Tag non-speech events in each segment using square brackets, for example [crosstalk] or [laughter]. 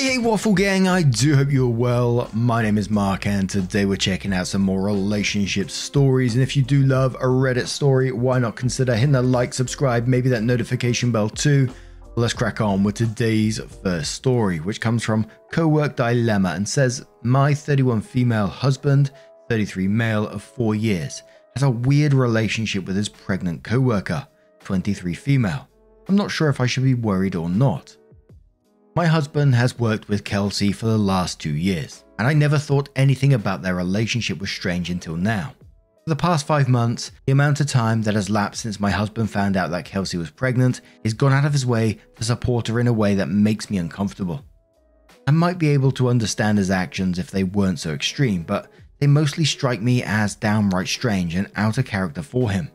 Hey, hey, Waffle Gang, I do hope you're well. My name is Mark, and today we're checking out some more relationship stories. And if you do love a Reddit story, why not consider hitting that like, subscribe, maybe that notification bell too? Let's crack on with today's first story, which comes from Cowork Dilemma and says My 31 female husband, 33 male of 4 years, has a weird relationship with his pregnant coworker, 23 female. I'm not sure if I should be worried or not. My husband has worked with Kelsey for the last two years, and I never thought anything about their relationship was strange until now. For the past five months, the amount of time that has lapsed since my husband found out that Kelsey was pregnant has gone out of his way to support her in a way that makes me uncomfortable. I might be able to understand his actions if they weren't so extreme, but they mostly strike me as downright strange and out of character for him.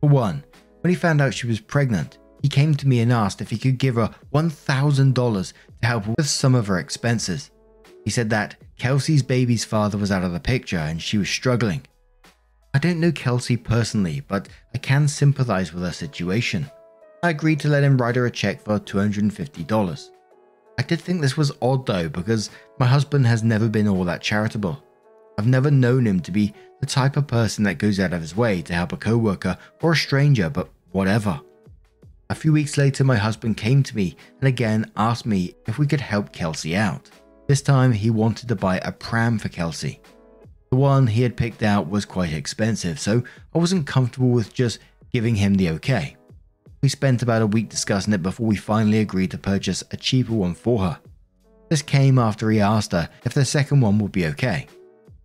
For one, when he found out she was pregnant, he came to me and asked if he could give her $1,000 to help with some of her expenses. He said that Kelsey's baby's father was out of the picture and she was struggling. I don't know Kelsey personally, but I can sympathize with her situation. I agreed to let him write her a check for $250. I did think this was odd though, because my husband has never been all that charitable. I've never known him to be the type of person that goes out of his way to help a coworker or a stranger, but whatever. A few weeks later, my husband came to me and again asked me if we could help Kelsey out. This time, he wanted to buy a pram for Kelsey. The one he had picked out was quite expensive, so I wasn't comfortable with just giving him the okay. We spent about a week discussing it before we finally agreed to purchase a cheaper one for her. This came after he asked her if the second one would be okay.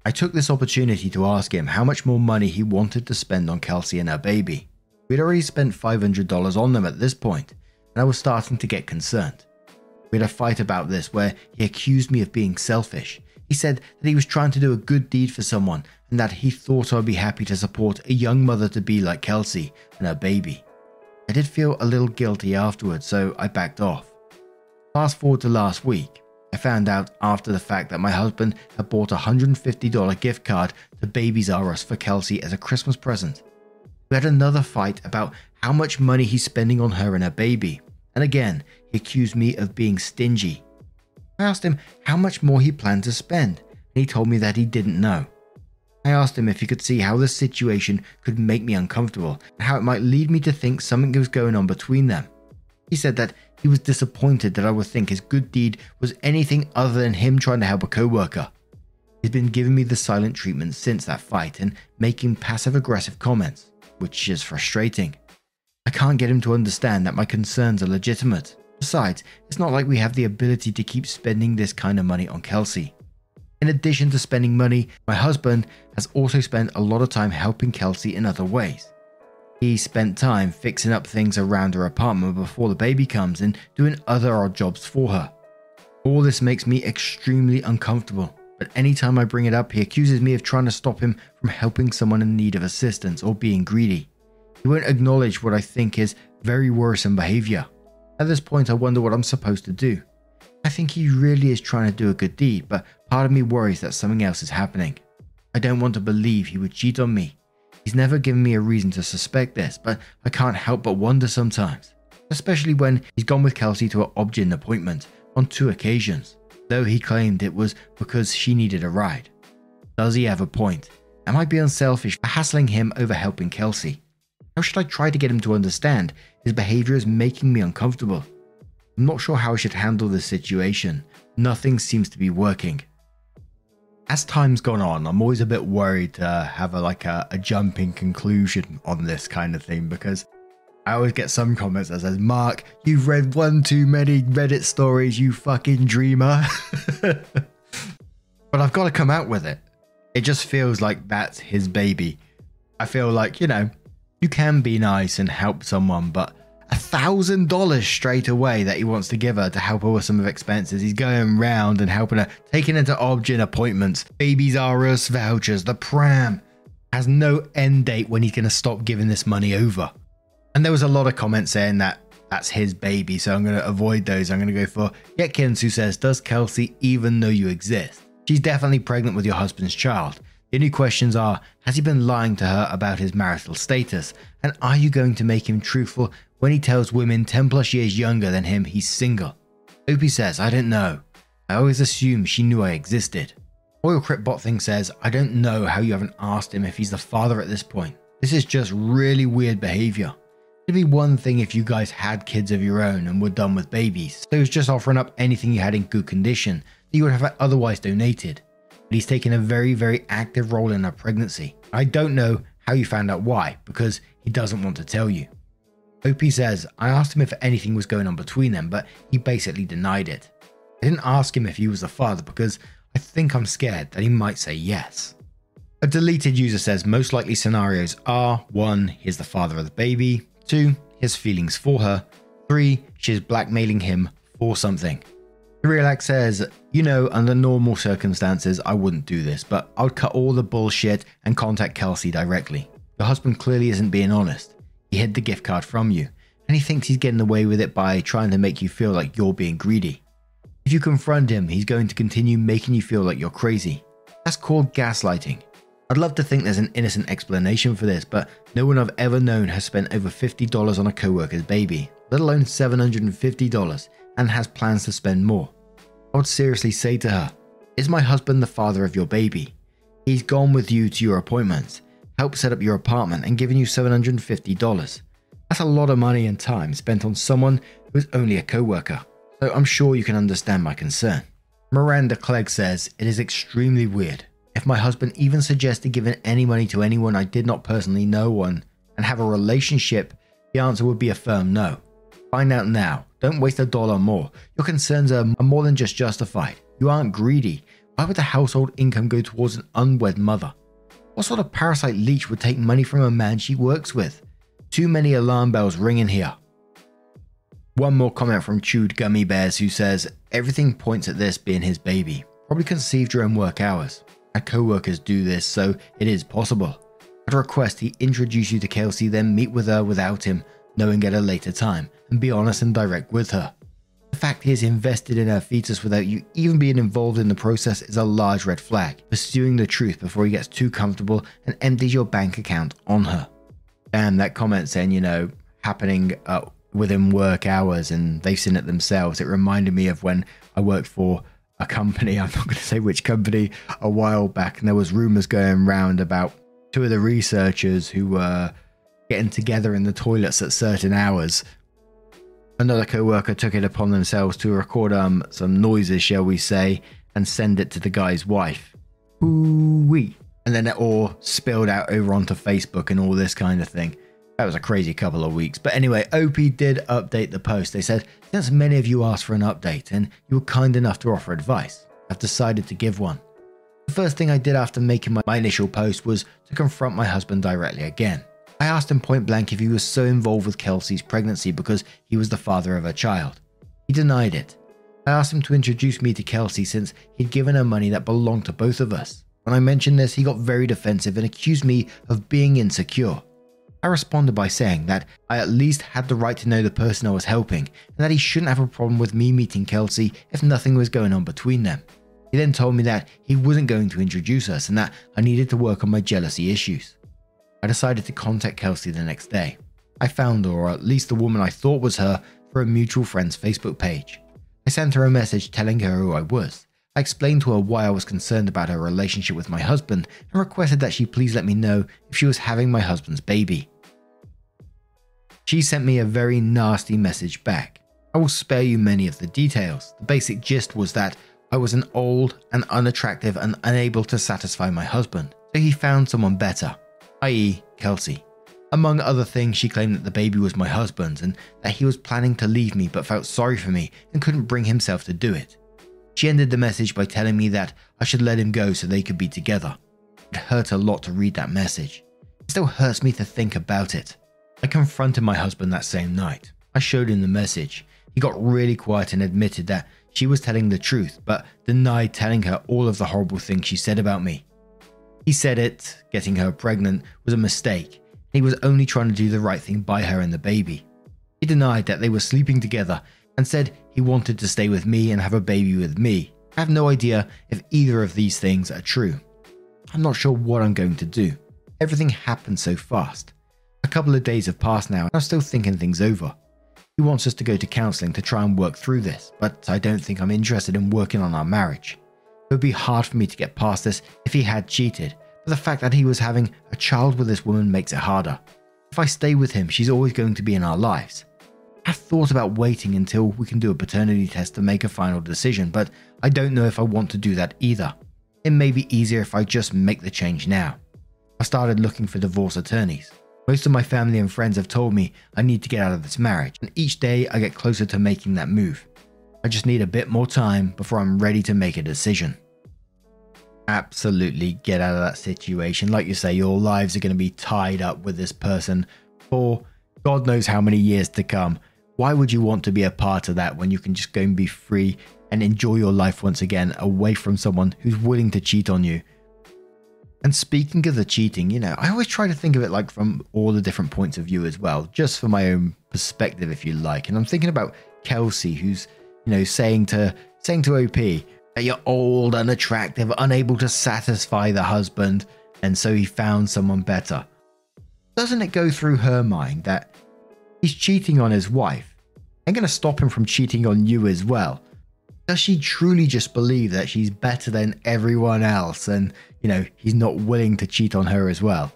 I took this opportunity to ask him how much more money he wanted to spend on Kelsey and her baby. We'd already spent $500 on them at this point, and I was starting to get concerned. We had a fight about this where he accused me of being selfish. He said that he was trying to do a good deed for someone and that he thought I'd be happy to support a young mother to be like Kelsey and her baby. I did feel a little guilty afterwards, so I backed off. Fast forward to last week, I found out after the fact that my husband had bought a $150 gift card to Babies R Us for Kelsey as a Christmas present. We had another fight about how much money he's spending on her and her baby, and again, he accused me of being stingy. I asked him how much more he planned to spend, and he told me that he didn't know. I asked him if he could see how the situation could make me uncomfortable and how it might lead me to think something was going on between them. He said that he was disappointed that I would think his good deed was anything other than him trying to help a coworker. He's been giving me the silent treatment since that fight and making passive aggressive comments which is frustrating. I can't get him to understand that my concerns are legitimate. Besides, it's not like we have the ability to keep spending this kind of money on Kelsey. In addition to spending money, my husband has also spent a lot of time helping Kelsey in other ways. He spent time fixing up things around her apartment before the baby comes and doing other odd jobs for her. All this makes me extremely uncomfortable but anytime I bring it up, he accuses me of trying to stop him from helping someone in need of assistance or being greedy. He won't acknowledge what I think is very worrisome behavior. At this point, I wonder what I'm supposed to do. I think he really is trying to do a good deed, but part of me worries that something else is happening. I don't want to believe he would cheat on me. He's never given me a reason to suspect this, but I can't help but wonder sometimes. Especially when he's gone with Kelsey to an Obgyn appointment on two occasions though he claimed it was because she needed a ride. Does he have a point? Am I being selfish for hassling him over helping Kelsey? How should I try to get him to understand his behavior is making me uncomfortable? I'm not sure how I should handle this situation. Nothing seems to be working. As time's gone on, I'm always a bit worried to have a like a, a jumping conclusion on this kind of thing because I always get some comments that says, Mark, you've read one too many Reddit stories, you fucking dreamer. [laughs] but I've got to come out with it. It just feels like that's his baby. I feel like, you know, You can be nice and help someone, but a thousand dollars straight away that he wants to give her to help her with some of expenses. He's going round and helping her, taking her to Obgyn appointments, Babies R Us vouchers, the pram. Has no end date when he's to stop giving this money over. And there was a lot of comments saying that that's his baby, so I'm going to avoid those. I'm going to go for Yetkins, who says, Does Kelsey even know you exist? She's definitely pregnant with your husband's child. The only questions are Has he been lying to her about his marital status? And are you going to make him truthful when he tells women 10 plus years younger than him he's single? Opie says, I don't know. I always assumed she knew I existed. Oil Crypt Bot thing says, I don't know how you haven't asked him if he's the father at this point. This is just really weird behavior. It'd be one thing if you guys had kids of your own and were done with babies, so he was just offering up anything you had in good condition that you would have otherwise donated. But he's taken a very, very active role in her pregnancy. I don't know how you found out why, because he doesn't want to tell you. OP says, I asked him if anything was going on between them, but he basically denied it. I didn't ask him if he was the father because I think I'm scared that he might say yes. A deleted user says most likely scenarios are 1. He's the father of the baby, 2. His feelings for her, 3. She's blackmailing him for something. Relax says, You know, under normal circumstances, I wouldn't do this, but I would cut all the bullshit and contact Kelsey directly. Your husband clearly isn't being honest. He hid the gift card from you, and he thinks he's getting away with it by trying to make you feel like you're being greedy. If you confront him, he's going to continue making you feel like you're crazy. That's called gaslighting. I'd love to think there's an innocent explanation for this, but no one I've ever known has spent over $50 on a coworker's baby, let alone $750, and has plans to spend more. I would seriously say to her, Is my husband the father of your baby? He's gone with you to your appointments, helped set up your apartment, and given you $750. That's a lot of money and time spent on someone who is only a coworker so I'm sure you can understand my concern. Miranda Clegg says, It is extremely weird. If my husband even suggested giving any money to anyone I did not personally know one and have a relationship, the answer would be a firm no. Find out now. Don't waste a dollar more. Your concerns are more than just justified. You aren't greedy. Why would the household income go towards an unwed mother? What sort of parasite leech would take money from a man she works with? Too many alarm bells ringing here. One more comment from Chewed Gummy Bears who says, Everything points at this being his baby. Probably conceived during work hours. Our co workers do this, so it is possible. I'd request he introduce you to Kelsey, then meet with her without him, knowing at a later time, and be honest and direct with her. The fact he is invested in her fetus without you even being involved in the process is a large red flag. Pursuing the truth before he gets too comfortable and empties your bank account on her. Damn, that comment saying, you know, happening uh, within work hours and they've seen it themselves. It reminded me of when I worked for a company, I'm not going to say which company, a while back, and there was rumors going around about two of the researchers who were getting together in the toilets at certain hours. Another co-worker took it upon themselves to record um, some noises, shall we say, and send it to the guy's wife. Ooh wee. And then it all spilled out over onto Facebook and all this kind of thing. That was a crazy couple of weeks. But anyway, OP did update the post. They said, since many of you asked for an update and you were kind enough to offer advice, I've decided to give one. The first thing I did after making my, my initial post was to confront my husband directly again. I asked him point blank if he was so involved with Kelsey's pregnancy because he was the father of her child. He denied it. I asked him to introduce me to Kelsey since he'd given her money that belonged to both of us. When I mentioned this, he got very defensive and accused me of being insecure. I responded by saying that I at least had the right to know the person I was helping, and that he shouldn't have a problem with me meeting Kelsey if nothing was going on between them. He then told me that he wasn't going to introduce us and that I needed to work on my jealousy issues. I decided to contact Kelsey the next day. I found her, or at least the woman I thought was her, for a mutual friend's Facebook page. I sent her a message telling her who I was. I explained to her why I was concerned about her relationship with my husband and requested that she please let me know if she was having my husband's baby. She sent me a very nasty message back. I will spare you many of the details. The basic gist was that I was an old and unattractive and unable to satisfy my husband, so he found someone better, i.e., Kelsey. Among other things, she claimed that the baby was my husband's and that he was planning to leave me but felt sorry for me and couldn't bring himself to do it. She ended the message by telling me that I should let him go so they could be together. It hurt a lot to read that message It still hurts me to think about it. I confronted my husband that same night. I showed him the message. He got really quiet and admitted that she was telling the truth, but denied telling her all of the horrible things she said about me. He said it, getting her pregnant, was a mistake. He was only trying to do the right thing by her and the baby. He denied that they were sleeping together and said he wanted to stay with me and have a baby with me. I have no idea if either of these things are true. I'm not sure what I'm going to do. Everything happened so fast. A couple of days have passed now and I'm still thinking things over. He wants us to go to counselling to try and work through this, but I don't think I'm interested in working on our marriage. It would be hard for me to get past this if he had cheated, but the fact that he was having a child with this woman makes it harder. If I stay with him, she's always going to be in our lives. I've thought about waiting until we can do a paternity test to make a final decision, but I don't know if I want to do that either. It may be easier if I just make the change now. I started looking for divorce attorneys. Most of my family and friends have told me I need to get out of this marriage, and each day I get closer to making that move. I just need a bit more time before I'm ready to make a decision. Absolutely get out of that situation. Like you say, your lives are going to be tied up with this person for God knows how many years to come. Why would you want to be a part of that when you can just go and be free and enjoy your life once again away from someone who's willing to cheat on you? And speaking of the cheating, you know, I always try to think of it like from all the different points of view as well, just for my own perspective, if you like. And I'm thinking about Kelsey, who's, you know, saying to saying to OP that you're old, unattractive, unable to satisfy the husband, and so he found someone better. Doesn't it go through her mind that he's cheating on his wife? I'm going to stop him from cheating on you as well. Does she truly just believe that she's better than everyone else and, you know, he's not willing to cheat on her as well?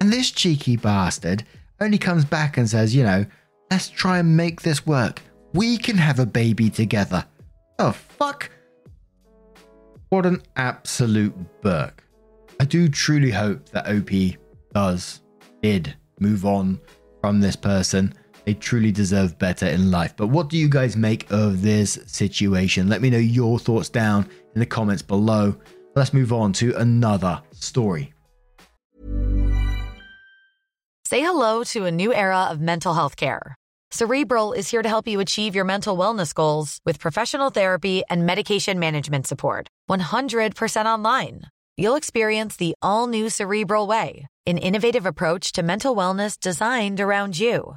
And this cheeky bastard only comes back and says, you know, let's try and make this work. We can have a baby together. Oh, fuck. What an absolute Burke. I do truly hope that OP does, did move on from this person they truly deserve better in life. But what do you guys make of this situation? Let me know your thoughts down in the comments below. Let's move on to another story. Say hello to a new era of mental health care. Cerebral is here to help you achieve your mental wellness goals with professional therapy and medication management support. 100% online. You'll experience the all new Cerebral Way, an innovative approach to mental wellness designed around you.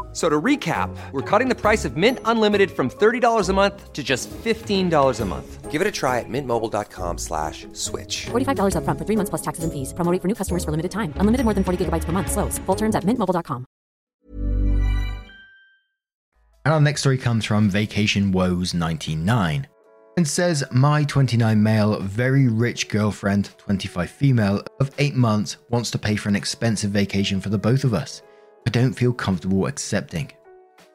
So to recap, we're cutting the price of Mint Unlimited from $30 a month to just $15 a month. Give it a try at mintmobile.com slash switch. $45 up front for three months plus taxes and fees. Promo rate for new customers for limited time. Unlimited more than 40 gigabytes per month. Slows. Full terms at mintmobile.com. And our next story comes from Vacation Woes 99 and says my 29 male, very rich girlfriend, 25 female, of 8 months wants to pay for an expensive vacation for the both of us. I don't feel comfortable accepting.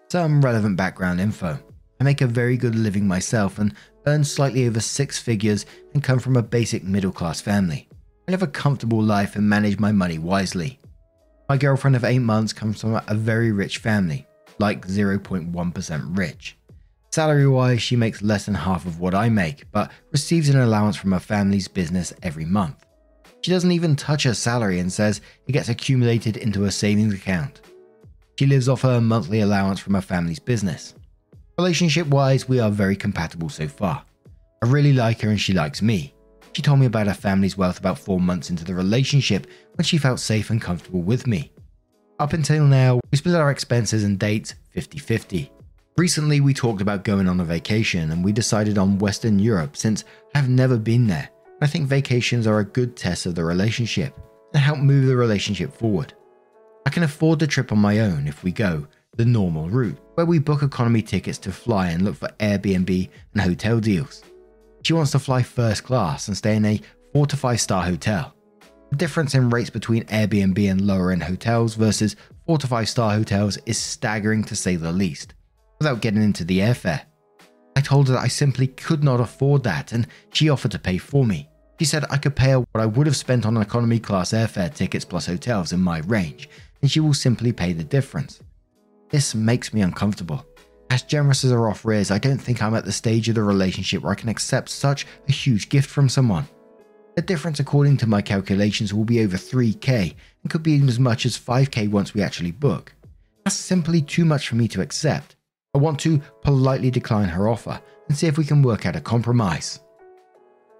Some relevant background info. I make a very good living myself and earn slightly over six figures and come from a basic middle class family. I live a comfortable life and manage my money wisely. My girlfriend of 8 months comes from a very rich family, like 0.1% rich. Salary wise, she makes less than half of what I make, but receives an allowance from her family's business every month. She doesn't even touch her salary and says it gets accumulated into her savings account. She lives off her monthly allowance from her family's business. Relationship wise, we are very compatible so far. I really like her and she likes me. She told me about her family's wealth about four months into the relationship when she felt safe and comfortable with me. Up until now, we split our expenses and dates 50 50. Recently, we talked about going on a vacation and we decided on Western Europe since I've never been there. I think vacations are a good test of the relationship and help move the relationship forward. I can afford the trip on my own if we go the normal route, where we book economy tickets to fly and look for Airbnb and hotel deals. She wants to fly first class and stay in a 4 to 5 star hotel. The difference in rates between Airbnb and lower end hotels versus 4 to 5 star hotels is staggering to say the least without getting into the airfare. Told her that I simply could not afford that, and she offered to pay for me. She said I could pay her what I would have spent on economy class airfare tickets plus hotels in my range, and she will simply pay the difference. This makes me uncomfortable. As generous as her offer is, I don't think I'm at the stage of the relationship where I can accept such a huge gift from someone. The difference, according to my calculations, will be over 3k and could be as much as 5k once we actually book. That's simply too much for me to accept. I want to politely decline her offer and see if we can work out a compromise.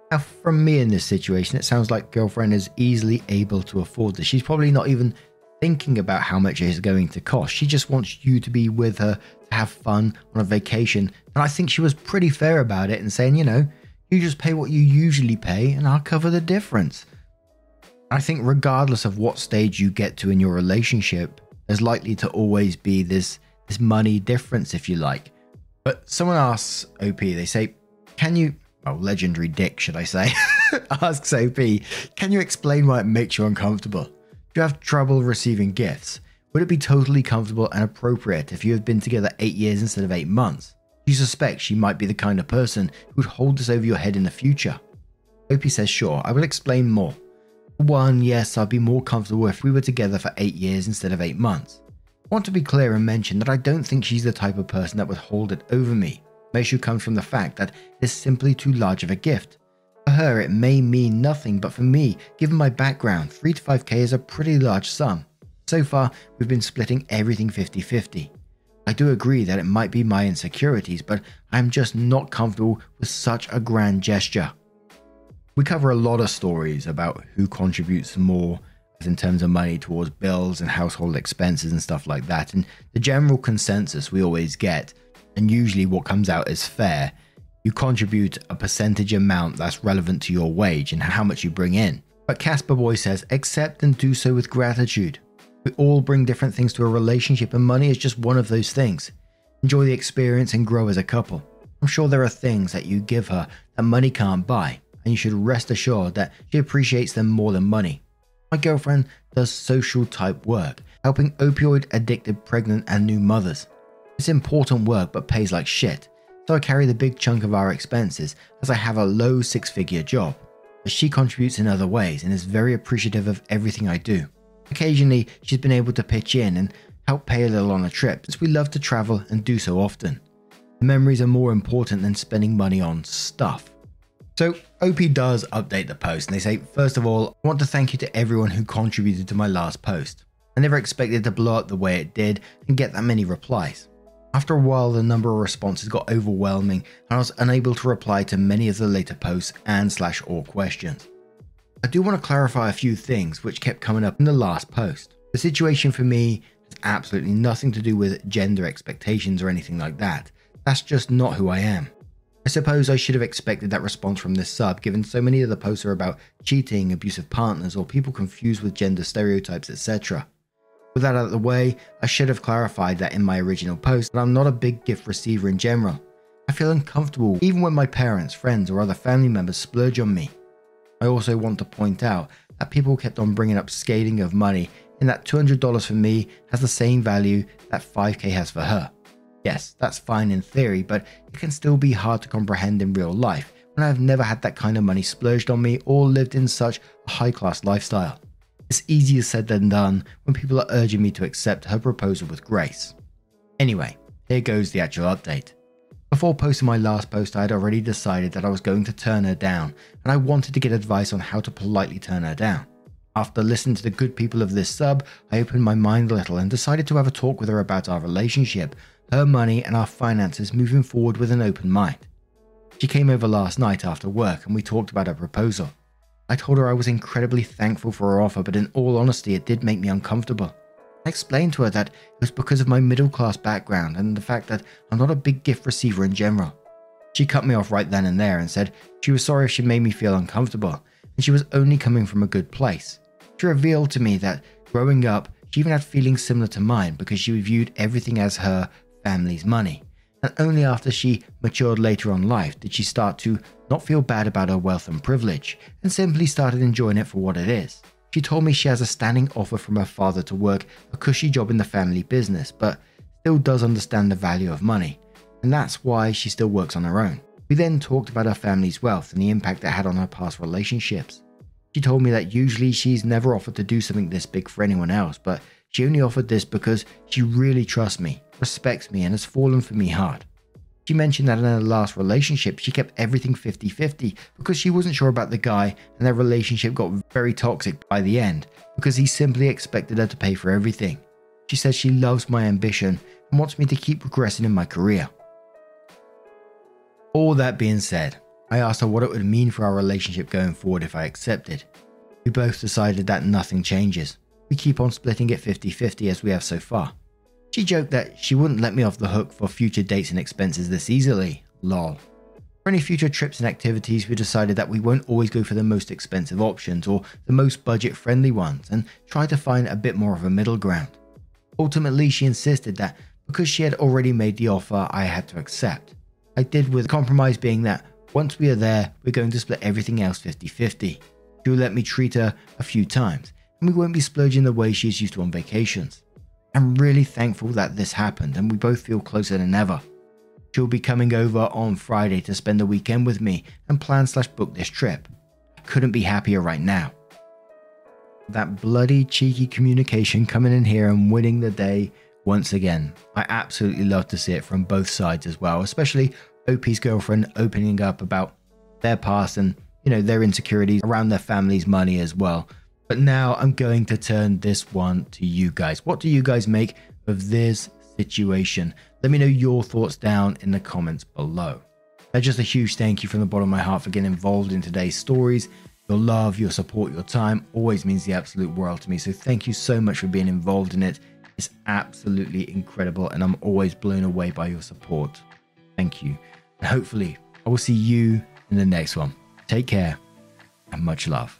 Now, from me in this situation, it sounds like girlfriend is easily able to afford this. She's probably not even thinking about how much it is going to cost. She just wants you to be with her to have fun on a vacation. And I think she was pretty fair about it and saying, you know, you just pay what you usually pay and I'll cover the difference. I think, regardless of what stage you get to in your relationship, there's likely to always be this this money difference, if you like. But someone asks OP, they say, Can you, oh, legendary dick, should I say, [laughs] asks OP, Can you explain why it makes you uncomfortable? Do you have trouble receiving gifts? Would it be totally comfortable and appropriate if you have been together eight years instead of eight months? Do you suspect she might be the kind of person who would hold this over your head in the future. OP says, Sure, I will explain more. One, yes, I'd be more comfortable if we were together for eight years instead of eight months. Want to be clear and mention that I don't think she's the type of person that would hold it over me. The issue comes from the fact that it's simply too large of a gift. For her, it may mean nothing, but for me, given my background, 3 to 5k is a pretty large sum. So far, we've been splitting everything 50 50. I do agree that it might be my insecurities, but I'm just not comfortable with such a grand gesture. We cover a lot of stories about who contributes more in terms of money towards bills and household expenses and stuff like that. And the general consensus we always get, and usually what comes out is fair, you contribute a percentage amount that's relevant to your wage and how much you bring in. But Casper Boy says, accept and do so with gratitude. We all bring different things to a relationship, and money is just one of those things. Enjoy the experience and grow as a couple. I'm sure there are things that you give her that money can't buy, and you should rest assured that she appreciates them more than money. My girlfriend does social type work, helping opioid addicted pregnant and new mothers. It's important work but pays like shit, so I carry the big chunk of our expenses as I have a low six figure job. But she contributes in other ways and is very appreciative of everything I do. Occasionally, she's been able to pitch in and help pay a little on a trip since we love to travel and do so often. The memories are more important than spending money on stuff. So OP does update the post and they say, first of all, I want to thank you to everyone who contributed to my last post. I never expected to blow up the way it did and get that many replies. After a while, the number of responses got overwhelming and I was unable to reply to many of the later posts and slash or questions. I do want to clarify a few things which kept coming up in the last post. The situation for me has absolutely nothing to do with gender expectations or anything like that. That's just not who I am. I suppose I should have expected that response from this sub, given so many of the posts are about cheating, abusive partners, or people confused with gender stereotypes, etc. With that out of the way, I should have clarified that in my original post that I'm not a big gift receiver in general. I feel uncomfortable even when my parents, friends, or other family members splurge on me. I also want to point out that people kept on bringing up scaling of money, and that $200 for me has the same value that 5k has for her. Yes, that's fine in theory, but it can still be hard to comprehend in real life when I've never had that kind of money splurged on me or lived in such a high class lifestyle. It's easier said than done when people are urging me to accept her proposal with grace. Anyway, here goes the actual update. Before posting my last post, I had already decided that I was going to turn her down, and I wanted to get advice on how to politely turn her down. After listening to the good people of this sub, I opened my mind a little and decided to have a talk with her about our relationship her money, and our finances moving forward with an open mind. She came over last night after work and we talked about her proposal. I told her I was incredibly thankful for her offer, but in all honesty, it did make me uncomfortable. I explained to her that it was because of my middle class background and the fact that I'm not a big gift receiver in general. She cut me off right then and there and said she was sorry if she made me feel uncomfortable and she was only coming from a good place. She revealed to me that growing up, she even had feelings similar to mine because she viewed everything as her family's money. And only after she matured later on life did she start to not feel bad about her wealth and privilege and simply started enjoying it for what it is. She told me she has a standing offer from her father to work a cushy job in the family business, but still does understand the value of money, and that's why she still works on her own. We then talked about her family's wealth and the impact it had on her past relationships. She told me that usually she's never offered to do something this big for anyone else, but she only offered this because she really trusts me, respects me, and has fallen for me hard. She mentioned that in her last relationship, she kept everything 50 50 because she wasn't sure about the guy, and their relationship got very toxic by the end because he simply expected her to pay for everything. She says she loves my ambition and wants me to keep progressing in my career. All that being said, I asked her what it would mean for our relationship going forward if I accepted. We both decided that nothing changes. We keep on splitting it 50 50 as we have so far. She joked that she wouldn't let me off the hook for future dates and expenses this easily. Lol. For any future trips and activities, we decided that we won't always go for the most expensive options or the most budget friendly ones and try to find a bit more of a middle ground. Ultimately, she insisted that because she had already made the offer, I had to accept. I did with the compromise being that once we are there, we're going to split everything else 50 50. She will let me treat her a few times, and we won't be splurging the way she's used to on vacations. I'm really thankful that this happened and we both feel closer than ever. She'll be coming over on Friday to spend the weekend with me and plan slash book this trip. Couldn't be happier right now. That bloody cheeky communication coming in here and winning the day once again. I absolutely love to see it from both sides as well, especially OP's girlfriend opening up about their past and, you know, their insecurities around their family's money as well. But now I'm going to turn this one to you guys. What do you guys make of this situation? Let me know your thoughts down in the comments below. Now, just a huge thank you from the bottom of my heart for getting involved in today's stories. Your love, your support, your time always means the absolute world to me. So thank you so much for being involved in it. It's absolutely incredible, and I'm always blown away by your support. Thank you. And hopefully, I will see you in the next one. Take care and much love.